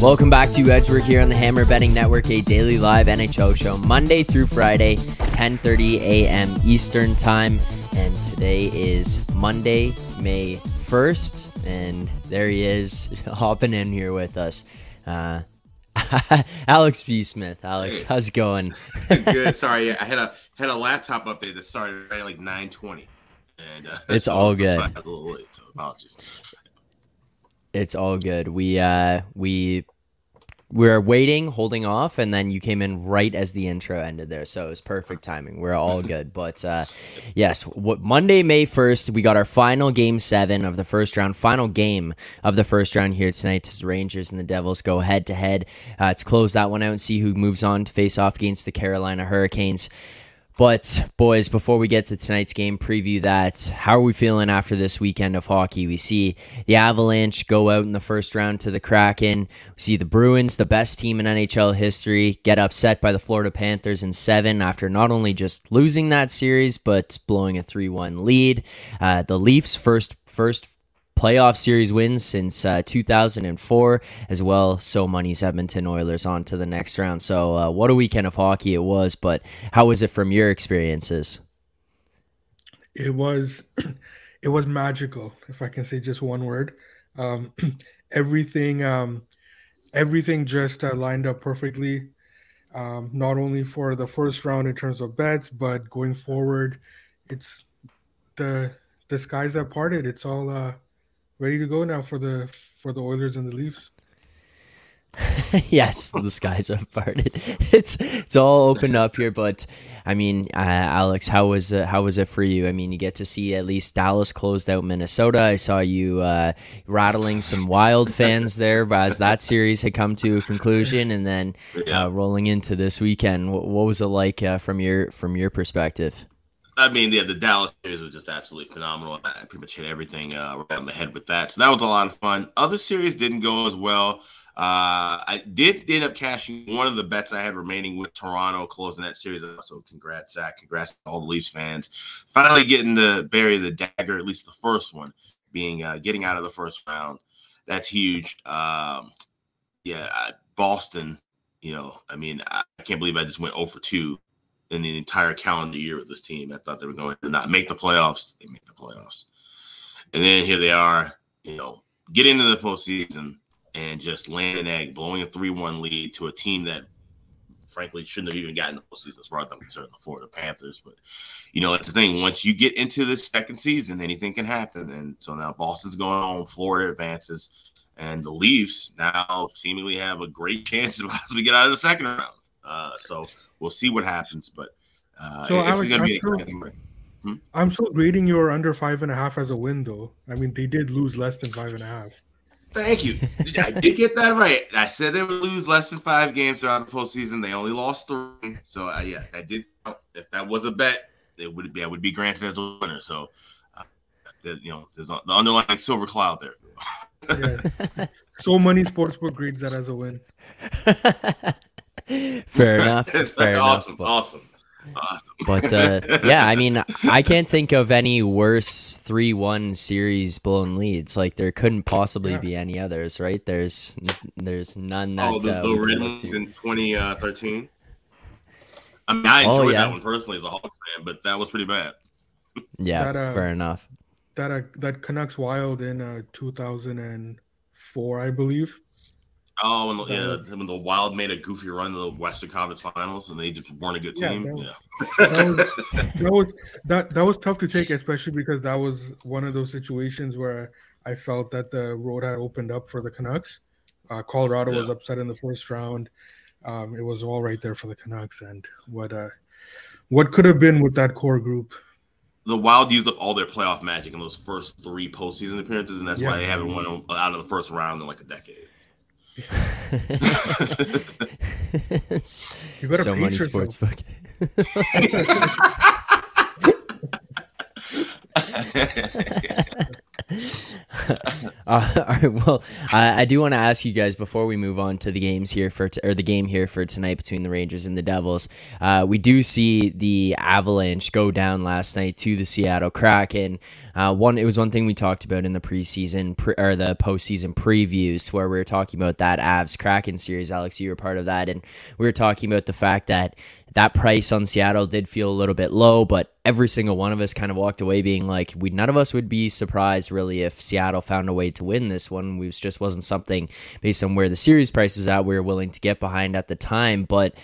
Welcome back to Edgework here on the Hammer Betting Network, a daily live NHL show, Monday through Friday, 10:30 a.m. Eastern Time, and today is Monday, May 1st, and there he is, hopping in here with us. Uh, Alex B. Smith. Alex, how's it going? Good. Sorry, I had a had a laptop update that started at like 9:20, and uh, it's all good. a little late, so apologies. It's all good. We uh we we're waiting, holding off, and then you came in right as the intro ended there, so it was perfect timing. We're all good. But uh yes, what Monday, May first, we got our final game seven of the first round, final game of the first round here tonight the Rangers and the Devils go head to head. Uh to close that one out and see who moves on to face off against the Carolina Hurricanes. But boys, before we get to tonight's game, preview that. How are we feeling after this weekend of hockey? We see the Avalanche go out in the first round to the Kraken. We see the Bruins, the best team in NHL history, get upset by the Florida Panthers in seven after not only just losing that series but blowing a three-one lead. Uh, the Leafs first first playoff series wins since uh, 2004 as well. So money's Edmonton Oilers on to the next round. So uh, what a weekend of hockey it was. But how was it from your experiences? It was, it was magical. If I can say just one word, um, everything, um, everything just uh, lined up perfectly. Um, not only for the first round in terms of bets, but going forward, it's the the skies have parted. It's all uh, ready to go now for the for the Oilers and the Leafs. yes, the skies are parted. It's it's all opened up here, but I mean, uh, Alex, how was uh, how was it for you? I mean, you get to see at least Dallas closed out Minnesota. I saw you uh, rattling some Wild fans there as that series had come to a conclusion, and then uh, rolling into this weekend. What, what was it like uh, from your from your perspective? I mean, yeah, the Dallas series was just absolutely phenomenal. I pretty much hit everything uh, right on the head with that. So that was a lot of fun. Other series didn't go as well. Uh, I did end up cashing one of the bets I had remaining with Toronto closing that series. So congrats, Zach. Congrats to all the Leafs fans. Finally getting to bury the dagger, at least the first one, being uh, getting out of the first round. That's huge. Um, yeah, Boston, you know, I mean, I, can't believe I just went 0 for 2 in the entire calendar year with this team. I thought they were going to not make the playoffs. They make the playoffs. And then here they are, you know, get into the postseason and just land an egg, blowing a 3 1 lead to a team that, frankly, shouldn't have even gotten the postseason as far as I'm concerned, the Florida Panthers. But, you know, that's the thing. Once you get into the second season, anything can happen. And so now Boston's going on, Florida advances, and the Leafs now seemingly have a great chance to possibly get out of the second round. Uh, so we'll see what happens. But uh, So, it's Alex, going to be I'm still- exciting. I'm still grading your under five and a half as a win, though. I mean, they did lose less than five and a half. Thank you. I did get that right. I said they would lose less than five games throughout the postseason. They only lost three. So uh, yeah, I did. If that was a bet, it would be. I would be granted as a winner. So, uh, the, you know, there's the underlying silver cloud there. Yeah. so many sportsbook grades that as a win. fair enough. Fair enough. awesome. but- Awesome. Awesome. But uh, yeah, I mean, I can't think of any worse three-one series blown leads. Like there couldn't possibly Yeah. be any others, right? There's there's none that oh, the, uh, the we can Red look Wings to. in 2013. I mean, I Oh, enjoyed yeah. that one personally as a Hawks fan, but that was pretty bad. Yeah, That, uh, fair enough. That uh, that Canucks Wild in uh, 2004, I believe. Oh, and the, yeah, was- when the Wild made a goofy run to the Western Conference Finals, and they just weren't a good Yeah, team. that was- yeah. That was that was that that was tough to take, especially because that was one of those situations where I felt that the road had opened up for the Canucks. Uh, Colorado was upset in the first round. Um, it was all right there for the Canucks, and what uh, what could have been with that core group. the Wild used up all their playoff magic in those first three postseason appearances, and that's Yeah. why they haven't won out of the first round in like a decade. You gotta so many sports book. Uh, all right. Well, I, I do want to ask you guys before we move on to the games here for t- or the game here for tonight between the Rangers and the Devils. Uh, we do see the Avalanche go down last night to the Seattle Kraken. Uh, one, it was one thing we talked about in the preseason pre- or the postseason previews where we were talking about that Avs Kraken series. Alex, you were part of that, and we were talking about the fact that that price on Seattle did feel a little bit low, but every single one of us kind of walked away being like, we none of us would be surprised really if Seattle found a way to win this one. We just wasn't something based on where the series price was at we were willing to get behind at the time, but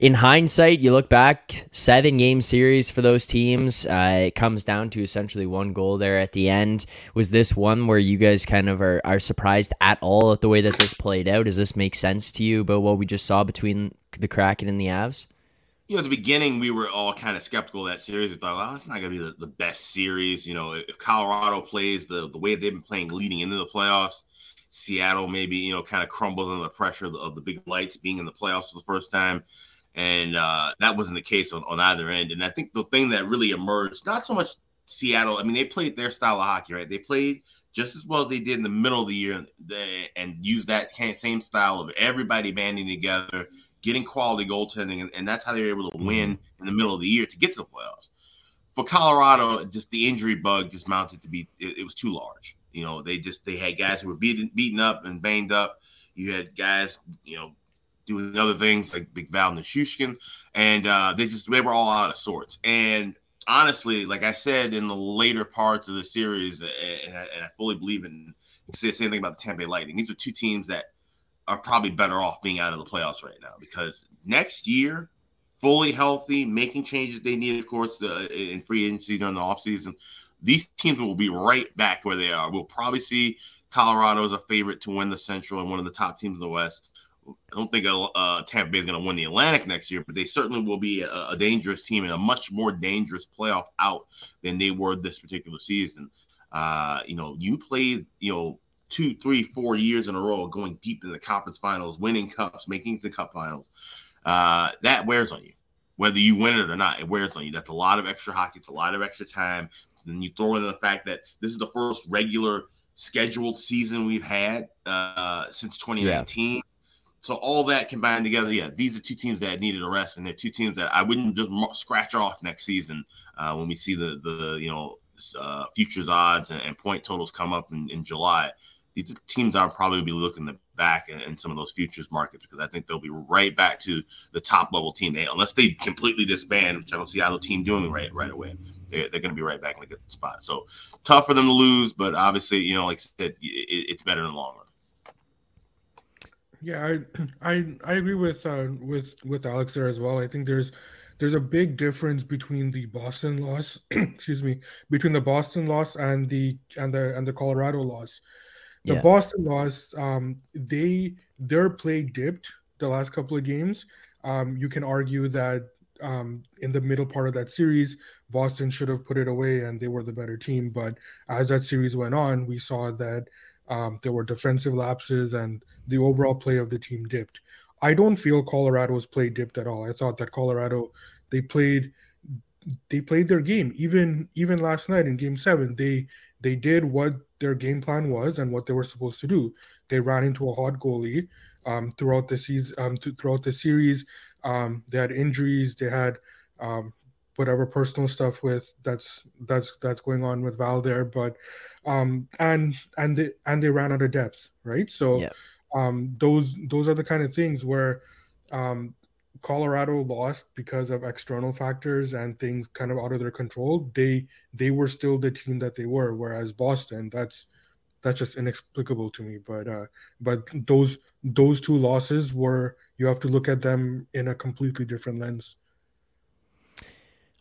in hindsight, you look back, seven game series for those teams. Uh, it comes down to essentially one goal there at the end. Was this one where you guys kind of are, are surprised at all at the way that this played out? Does this make sense to you about what we just saw between the Kraken and the Avs? You know, at the beginning, we were all kind of skeptical of that series. We thought, well, it's not going to be the, the best series. You know, if Colorado plays the, the way they've been playing leading into the playoffs, Seattle maybe, you know, kind of crumbles under the pressure of the, of the big lights being in the playoffs for the first time. And uh, that wasn't the case on, on either end. And I think the thing that really emerged, not so much Seattle, I mean, they played their style of hockey, right? They played just as well as they did in the middle of the year and used that same style of everybody banding together, getting quality goaltending, and, and that's how they were able to win mm-hmm. in the middle of the year to get to the playoffs. For Colorado, just the injury bug just mounted to be it, it was too large. You know, they just they had guys who were beaten beaten up and banged up. You had guys, you know, doing other things like Big Val Nichushkin, and uh, they just they were all out of sorts. And honestly, like I said in the later parts of the series, and I, and I fully believe in say the same thing about the Tampa Bay Lightning. These are two teams that are probably better off being out of the playoffs right now because next year, fully healthy, making changes they need, of course, the, in free agency during the offseason, these teams will be right back where they are. We'll probably see Colorado as a favorite to win the Central and one of the top teams in the West. I don't think uh, Tampa Bay is going to win the Atlantic next year, but they certainly will be a, a, dangerous team and a much more dangerous playoff out than they were this particular season. Uh, you know, you played, you know, two, three, four years in a row going deep in the conference finals, winning cups, making the cup finals. Uh, that wears on you, whether you win it or not. It wears on you. That's a lot of extra hockey. It's a lot of extra time. Then you throw in the fact that this is the first regular scheduled season we've had uh, since 2019. Yeah. So all that combined together, yeah, these are two teams that needed a rest, and they're two teams that I wouldn't just scratch off next season uh, when we see the the you know uh, futures odds and, and, point totals come up in, in July these teams are probably be looking back in, in, some of those futures markets because I think they'll be right back to the top level team. They, unless they completely disband, which I don't see either team doing right right away. They're, they're going to be right back in a good spot. So tough for them to lose, but obviously, you know, like I said, it, it's better in the long run. Yeah, I I, I agree with uh, with with Alex there as well. I think there's there's a big difference between the Boston loss, excuse me, between the Boston loss and the and the and the Colorado loss. The yeah. Boston loss, um, they their play dipped the last couple of games. Um, you can argue that um, in the middle part of that series, Boston should have put it away and they were the better team. But as that series went on, we saw that um, there were defensive lapses and the overall play of the team dipped. I don't feel Colorado's play dipped at all. I thought that Colorado they played they played their game even even last night in game 7 they they did what their game plan was and what they were supposed to do. They ran into a hot goalie um, throughout the season. Um, throughout the series, um, they had injuries. They had um, whatever personal stuff with that's that's that's going on with Val there. But um, and and they and they ran out of depth, right? So yeah. um, those those are the kind of things where um, Colorado lost because of external factors and things kind of out of their control, they they were still the team that they were. Whereas Boston, that's that's just inexplicable to me. But uh, but those those two losses were you have to look at them in a completely different lens.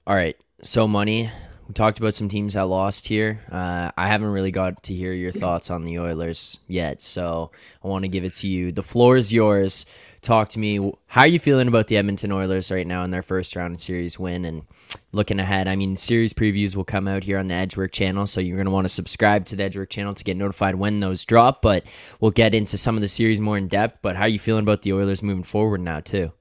All right, so money. We talked about some teams that lost here. Uh, I haven't really got to hear your thoughts on the Oilers yet, so I want to give it to you. The floor is yours talk to me. How are you feeling about the Edmonton Oilers right now in their first round series win and looking ahead? I mean, series previews will come out here on the Edgework channel, so you're going to want to subscribe to the Edgework channel to get notified when those drop. But we'll get into some of the series more in depth. But how are you feeling about the Oilers moving forward now, too?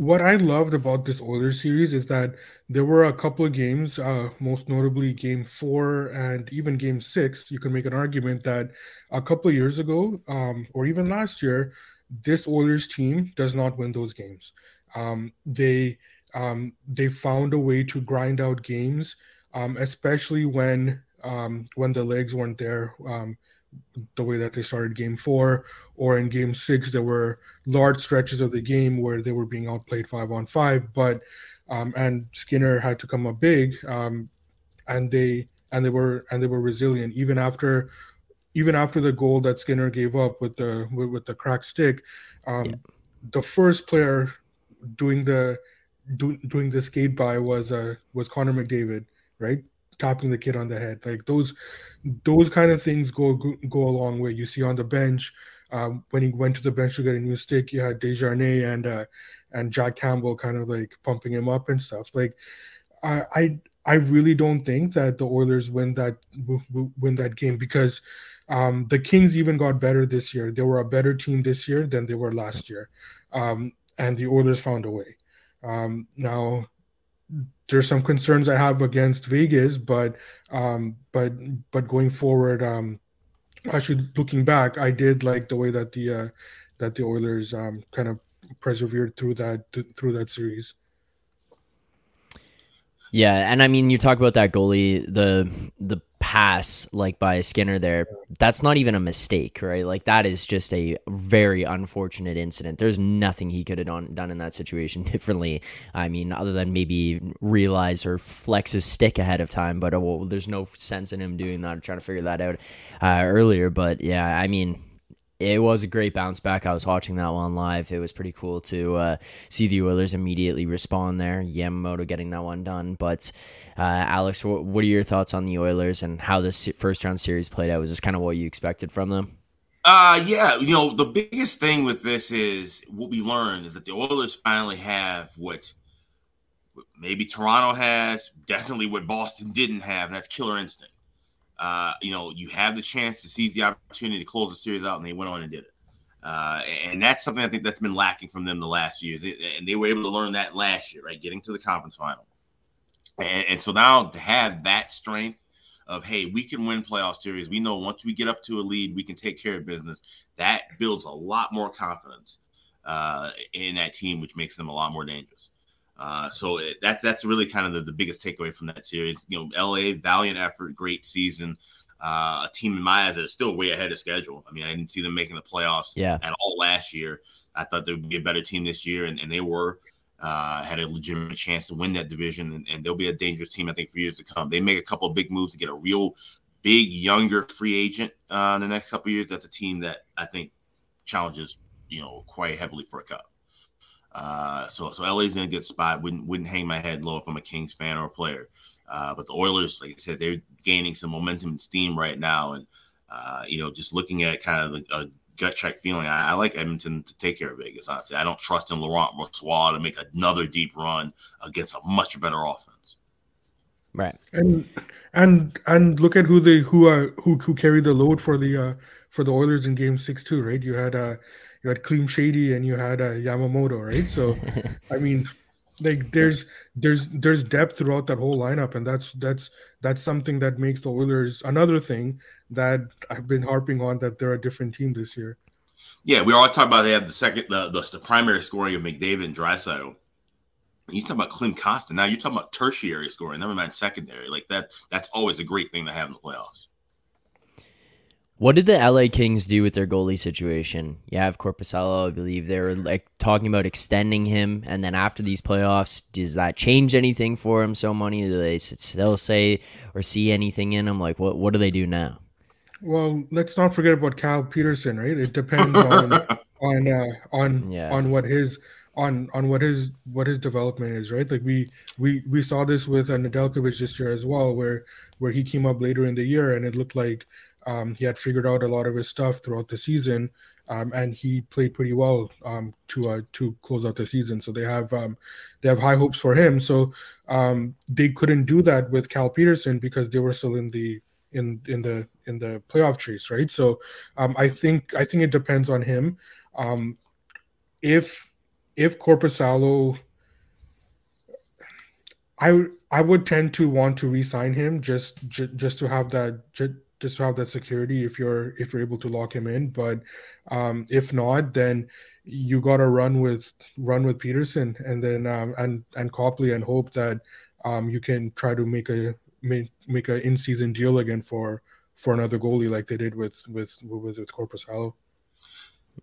What I loved about this Oilers series is that there were a couple of games, uh, most notably Game Four and even Game Six. You can make an argument that a couple of years ago, um, or even last year, this Oilers team does not win those games. Um, they um, they found a way to grind out games, um, especially when um, when the legs weren't there. The way that they started game four or in game six there were large stretches of the game where they were being outplayed five on five but um, and skinner had to come up big um, and they and they were and they were resilient even after even after the goal that skinner gave up with the with, with the cracked stick um, yeah. the first player doing the do, doing the skate by was uh was connor mcdavid right tapping the kid on the head. Like those those kind of things go go a long way. You see on the bench um, when he went to the bench to get a new stick, you had Desharnais and uh, and Jack Campbell kind of like pumping him up and stuff. Like I I, I really don't think that the Oilers win that win that game because um, the Kings even got better this year. They were a better team this year than they were last year, um, and the Oilers found a way. Um, now there's some concerns I have against Vegas, but um, but but going forward, um, actually looking back, I did like the way that the uh, that the Oilers um, kind of persevered through that through that series. Yeah, and I mean, you talk about that goalie, the the pass like by Skinner there. That's not even a mistake, right? Like that is just a very unfortunate incident. There's nothing he could have done done in that situation differently. I mean, other than maybe realize or flex his stick ahead of time. But uh, well, there's no sense in him doing that or trying to figure that out uh, earlier. But yeah, I mean it was a great bounce back. I was watching that one live. It was pretty cool to uh, see the Oilers immediately respond there. Yamamoto getting that one done. But uh, Alex, what, what, are your thoughts on the Oilers and how this first round series played out? Was this kind of what you expected from them? Uh yeah, you know the biggest thing with this is what we learned is that the Oilers finally have what maybe Toronto has, definitely what Boston didn't have. That's killer instinct. Uh, you know, you have the chance to seize the opportunity to close the series out, and they went on and did it. Uh, and that's something I think that's been lacking from them the last years. And they were able to learn that last year, right? Getting to the conference final. And, and so now to have that strength of, hey, we can win playoff series. We know once we get up to a lead, we can take care of business. That builds a lot more confidence uh, in that team, which makes them a lot more dangerous. Uh, so it, that that's really kind of the, the biggest takeaway from that series. You know, LA valiant effort, great season. Uh, a team in my eyes that is still way ahead of schedule. I mean, I didn't see them making the playoffs yeah. at all last year. I thought they would be a better team this year, and, and they were. Uh, had a legitimate chance to win that division, and, and, they'll be a dangerous team, I think, for years to come. They make a couple of big moves to get a real big, younger free agent uh, in the next couple of years. That's a team that I think challenges, you know, quite heavily for a cup. Uh, so so LA's in a good spot. Wouldn't wouldn't hang my head low if I'm a Kings fan or a player. Uh, but the Oilers, like I said, they're gaining some momentum and steam right now, and uh, you know, just looking at kind of a gut check feeling, I, I, like Edmonton to take care of Vegas. Honestly, I don't trust in Laurent Brossoit to make another deep run against a much better offense. Right. And and and look at who they who uh who who carried the load for the uh for the Oilers in Game Six too, right? You had uh you had Klim Shady and you had uh, Yamamoto, right? So, I mean, like there's there's there's depth throughout that whole lineup, and that's that's that's something that makes the Oilers another thing that I've been harping on that they're a different team this year. Yeah, we always talk about they have the second the the, the primary scoring of McDavid and Draisaitl. You talk about Klim Kostin Now you're talking about tertiary scoring, never mind secondary. Like that, that's always a great thing to have in the playoffs. What did the LA Kings do with their goalie situation? Yeah, of Korpisalo, I believe they were like talking about extending him, and then after these playoffs, does that change anything for him? So money? Do they still say or see anything in him? Like, what what do they do now? Well, let's not forget about Cal Petersen, right? It depends on on uh, on yeah. on what his on on what his what his development is, right? Like we we we saw this with uh, Nedeljkovic this year as well, where where he came up later in the year, and it looked like um, he had figured out a lot of his stuff throughout the season, um, and he played pretty well um, to uh, to close out the season. So they have um, they have high hopes for him. So um, they couldn't do that with Cal Petersen because they were still in the in in the in the playoff chase, right? So um, I think I think it depends on him. if if Korpisalo, I I would tend to want to re-sign him just just to have that just, just to have that security if you're if you're able to lock him in. But um, if not, then you got to run with run with Petersen and then um, and and Copley and hope that um, you can try to make a make, make an in season deal again for for another goalie like they did with with with, with Korpisalo.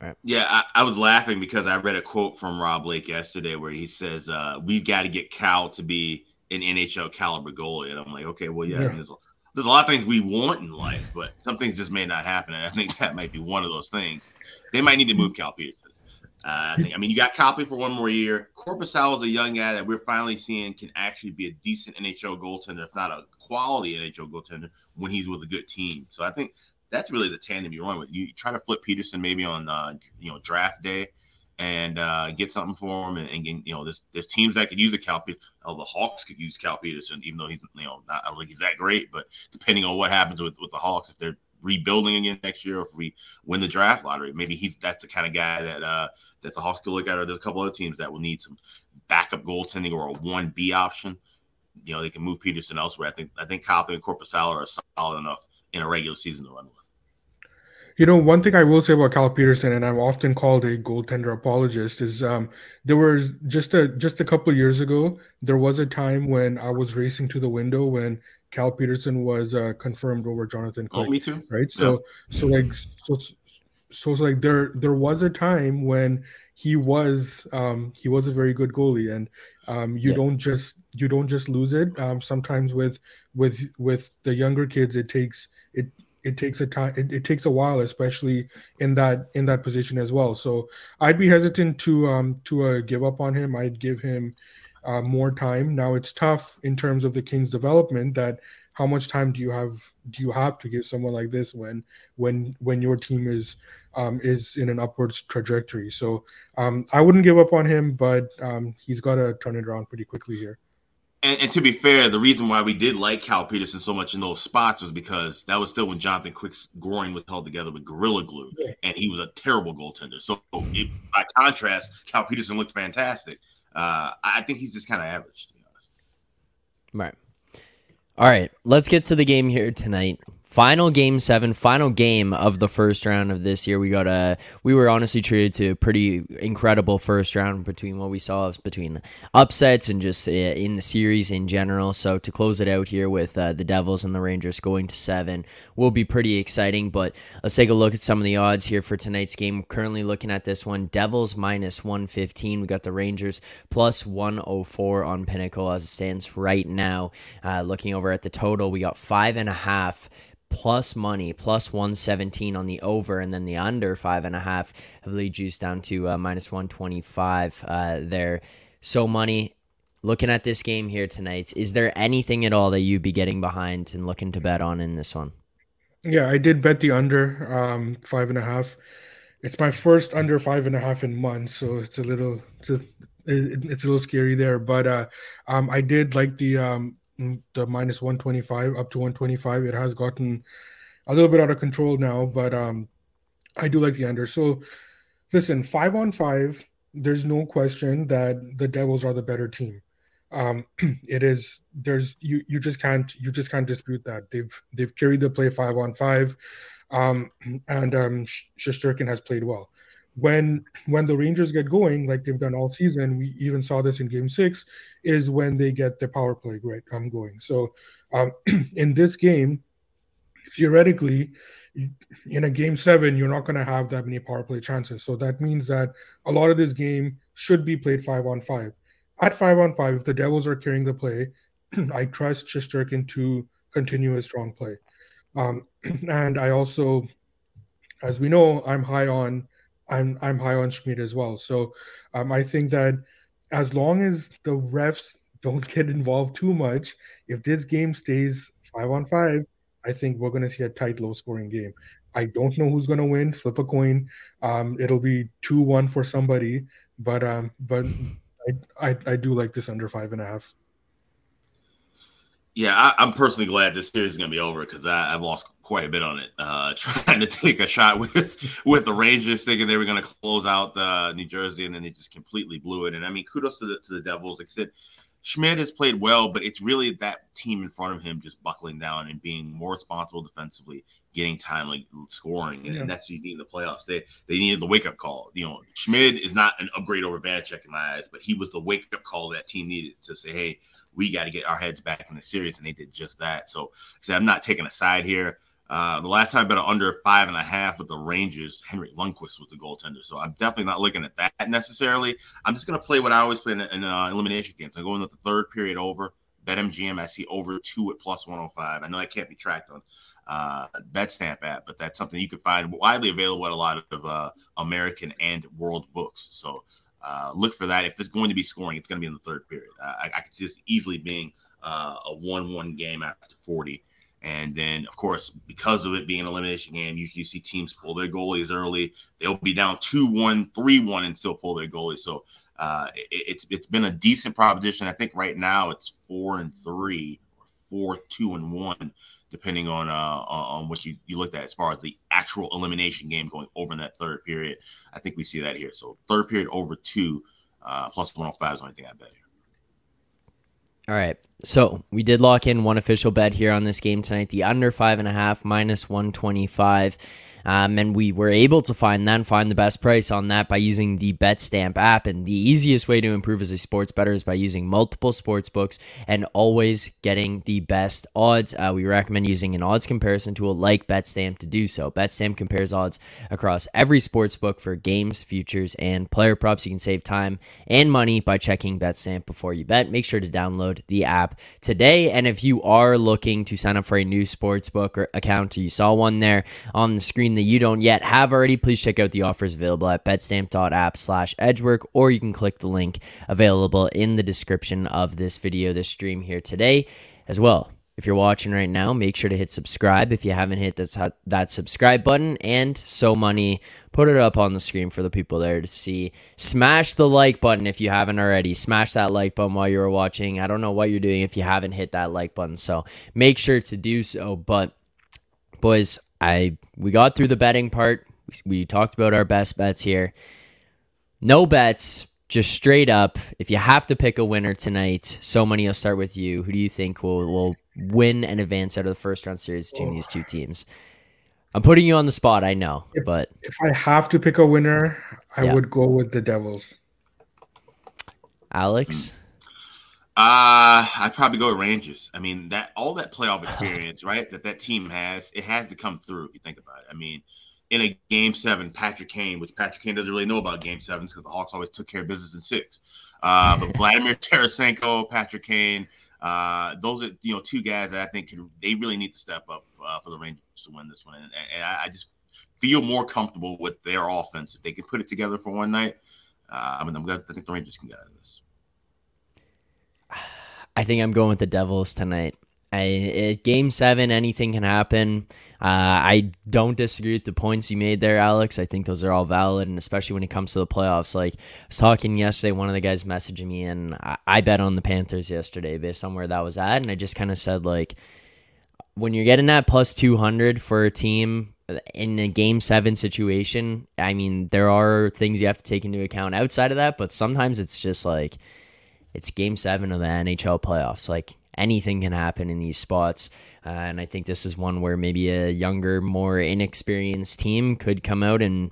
Right. Yeah, I, I, was laughing because I read a quote from Rob Blake yesterday where he says, uh, "We've got to get Cal to be an NHL caliber goalie," and I'm like, "Okay, well, yeah." yeah. There's, there's, a lot of things we want in life, but some things just may not happen, and I think that might be one of those things. They might need to move Cal Petersen. Uh, I think. I mean, you got Copley for one more year. Korpisalo is a young guy that we're finally seeing can actually be a decent NHL goaltender, if not a quality NHL goaltender, when he's with a good team. So I think that's really the tandem you run with. You try to flip Petersen maybe on uh, you know draft day and uh, get something for him. And, and, you know, there's teams that could use a Cal. Oh, the Hawks could use Cal Petersen, even though he's you know not I don't think he's that great. But depending on what happens with with the Hawks, if they're rebuilding again next year, or if we win the draft lottery, maybe he's that's the kind of guy that uh, that the Hawks could look at. Or there's a couple other teams that will need some backup goaltending or a one B option. You know, they can move Petersen elsewhere. I think I think Copley and Korpisalo are solid enough in a regular season to run with. You know, one thing I will say about Cal Petersen, and I'm often called a goaltender apologist, is um, there was just a just a couple of years ago, there was a time when I was racing to the window when Cal Petersen was uh, confirmed over Jonathan Quick. Oh, me too. Right. So yeah. so like so so it's like there there was a time when he was um, he was a very good goalie, and um, you yeah. don't just you don't just lose it. Um, sometimes with with with the younger kids, it takes it it takes a time it, it, takes a while especially in that in that position as well. So i'd be hesitant to um to uh, give up on him. I'd give him uh, more time. Now it's tough in terms of the kings development that how much time do you have do you have to give someone like this when when when your team is um, is in an upwards trajectory? So um, i wouldn't give up on him but um, he's got to turn it around pretty quickly here and, and, to be fair, the reason why we did like Cal Petersen so much in those spots was because that was still when Jonathan Quick's groin was held together with Gorilla Glue, yeah. and he was a terrible goaltender. So, it, by contrast, Cal Petersen looks fantastic. Uh, I think he's just kind of average, to be honest. Right. All right, let's get to the game here tonight final game seven, final game of the first round of this year. We got a we were honestly treated to a pretty incredible first round between what we saw between upsets and just uh, in the series in general. So to close it out here with uh, the Devils and the Rangers going to seven will be pretty exciting. But let's take a look at some of the odds here for tonight's game. We're currently looking at this one: Devils minus one fifteen. We got the Rangers 104 on Pinnacle as it stands right now. Uh, looking over at the total, we got five and a half plus money, plus 117 on the over, and then the under five and a half heavily juiced down to uh, minus 125 uh, there. So, money, looking at this game here tonight, is there anything at all that you'd be getting behind and looking to bet on in this one? Yeah, I did bet the under um, five and a half. It's my first under five and a half in months, so it's a little it's a, it's a little scary there. But uh, um, I did like the um, the minus 125 up to 125. It has gotten a little bit out of control now, but um, I do like the under. So listen, five on five, there's no question that the Devils are the better team. Um, it is there's you you just can't you just can't dispute that they've they've carried the play five on five, um, and um, Shesterkin has played well when when the Rangers get going, like they've done all season, we even saw this in Game Six, is when they get the power play great um, going. So um, in this game, theoretically, in a Game Seven, you're not going to have that many power play chances. So that means that a lot of this game should be played five on five. At five on five, if the Devils are carrying the play, I trust Shesterkin to continue his strong play. Um, and I also, as we know, I'm high on I'm I'm high on Schmid as well. So um, I think that as long as the refs don't get involved too much, if this game stays five on five, I think we're going to see a tight, low scoring game. I don't know who's going to win. Flip a coin. Um, it'll be two one for somebody, but um, but I, I I do like this under five and a half. Yeah, I, am personally glad this series is going to be over because I've lost quite a bit on it, uh, trying to take a shot with with the Rangers, thinking they were going to close out uh, New Jersey, and then they just completely blew it. And I mean, kudos to the to the Devils. Like I said, Schmid has played well, but it's really that team in front of him just buckling down and being more responsible defensively, getting timely scoring, and, yeah. and that's what you need in the playoffs. They they needed the wake up call. You know, Schmid is not an upgrade over Vanecek in my eyes, but he was the wake up call that team needed to say, hey, we got to get our heads back in the series, and they did just that. So, so I'm not taking a side here. Uh, the last time I bet under five and a half with the Rangers, Henrik Lundqvist was the goaltender. So I'm definitely not looking at that necessarily. I'm just going to play what I always play in, in uh, elimination games. I'm going with the third period over. Bet MGM, I see over two at plus 105. I know that can't be tracked on uh, BetStamp app, but that's something you can find widely available at a lot of uh, American and world books. So uh, look for that. If there's going to be scoring, it's going to be in the third period. Uh, I, I could see this easily being uh, a 1 1 game after 40. And then, of course, because of it being an elimination game, usually you see teams pull their goalies early. They'll be down 2 1, 3 1, and still pull their goalies. So uh, it, it's it's been a decent proposition. I think right now it's 4 and 3 or 4 2 and 1, depending on uh, on what you, you looked at as far as the actual elimination game going over in that third period. I think we see that here. So third period over 2 uh, plus 105 is the only thing I bet. All right. So we did lock in one official bet here on this game tonight. The under five and a half minus 125. Um, and we were able to find then find the best price on that by using the BetStamp app. And the easiest way to improve as a sports bettor is by using multiple sports books and always getting the best odds. Uh, we recommend using an odds comparison tool like BetStamp to do so. BetStamp compares odds across every sports book for games, futures, and player props. You can save time and money by checking BetStamp before you bet. Make sure to download the app today. And if you are looking to sign up for a new sports book or account, you saw one there on the screen that you don't yet have already, please check out the offers available at betstamp.app slash edgework, or you can click the link available in the description of this video, this stream here today as well. If you're watching right now, make sure to hit subscribe if you haven't hit that, that subscribe button. And so money, put it up on the screen for the people there to see. Smash the like button if you haven't already. Smash that like button while you are watching. I don't know what you're doing if you haven't hit that like button. So make sure to do so. But boys, I we got through the betting part. We, we talked about our best bets here. No bets, just straight up. If you have to pick a winner tonight, so money. I'll start with you. Who do you think will will win and advance out of the first round series between oh. these two teams? I'm putting you on the spot. I know, if, but if I have to pick a winner, I yeah. would go with the Devils. Alex. Uh, I'd probably go with Rangers. I mean, that all that playoff experience, right, that that team has, it has to come through if you think about it. I mean, in a game seven, Patrick Kane, which Patrick Kane doesn't really know about game sevens because the Hawks always took care of business in six. Uh, but Vladimir Tarasenko, Patrick Kane, uh, those are you know two guys that I think can they really need to step up uh, for the Rangers to win this one, and, and I, I, just feel more comfortable with their offense if they can put it together for one night. Uh, I mean, I'm glad, I think the Rangers can get out of this. I think I'm going with the Devils tonight. I, it, game seven, anything can happen. Uh, I don't disagree with the points you made there, Alex. I think those are all valid, and especially when it comes to the playoffs. Like I was talking yesterday, one of the guys messaging me, and I, I bet on the Panthers yesterday based on where that was at, and I just kind of said like, when you're getting that plus two hundred for a team in a game seven situation, I mean, there are things you have to take into account outside of that, but sometimes it's just like it's game seven of the NHL playoffs. Like anything can happen in these spots. Uh, and I think this is one where maybe a younger, more inexperienced team could come out and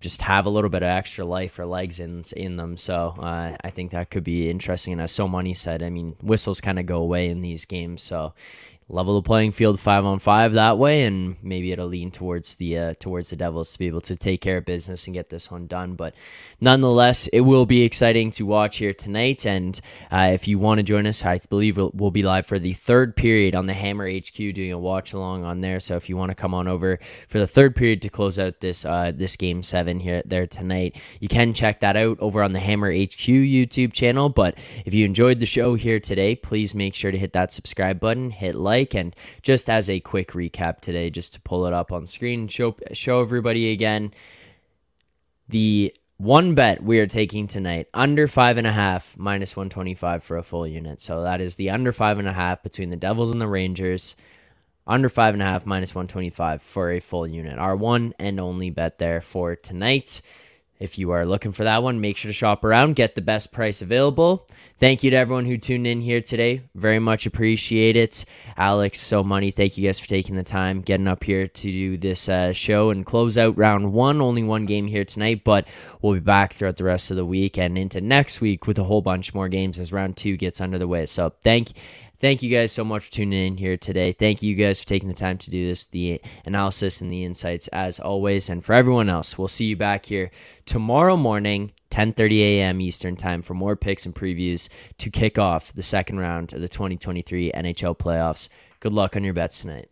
just have a little bit of extra life or legs in in them. So uh, I think that could be interesting. And as so money said, I mean whistles kind of go away in these games, so level the playing field five on five that way, and maybe it'll lean towards the uh, towards the Devils to be able to take care of business and get this one done. But nonetheless, it will be exciting to watch here tonight. And uh, if you want to join us, I believe we'll, we'll, be live for the third period on the Hammer HQ, doing a watch along on there. So if you want to come on over for the third period to close out this uh, this game seven here there tonight, you can check that out over on the Hammer HQ YouTube channel. But if you enjoyed the show here today, please make sure to hit that subscribe button, hit like like. And just as a quick recap today, just to pull it up on screen, show show everybody again the one bet we are taking tonight under five and a half minus 125 for a full unit. So that is the under five and a half between the Devils and the Rangers. under five and a half minus 125 for a full unit. Our one and only bet there for tonight. If you are looking for that one, make sure to shop around, get the best price available. Thank you to everyone who tuned in here today. Very much appreciate it. Alex, so money, thank you guys for taking the time, getting up here to do this uh, show and close out round one. Only one game here tonight, but we'll be back throughout the rest of the week and into next week with a whole bunch more games as round two gets under the way. So thank Thank you guys so much for tuning in here today. Thank you guys for taking the time to do this, the analysis and the insights as always. And for everyone else, we'll see you back here tomorrow morning, 10:30 a.m. Eastern Time for more picks and previews to kick off the second round of the 2023 NHL playoffs. Good luck on your bets tonight.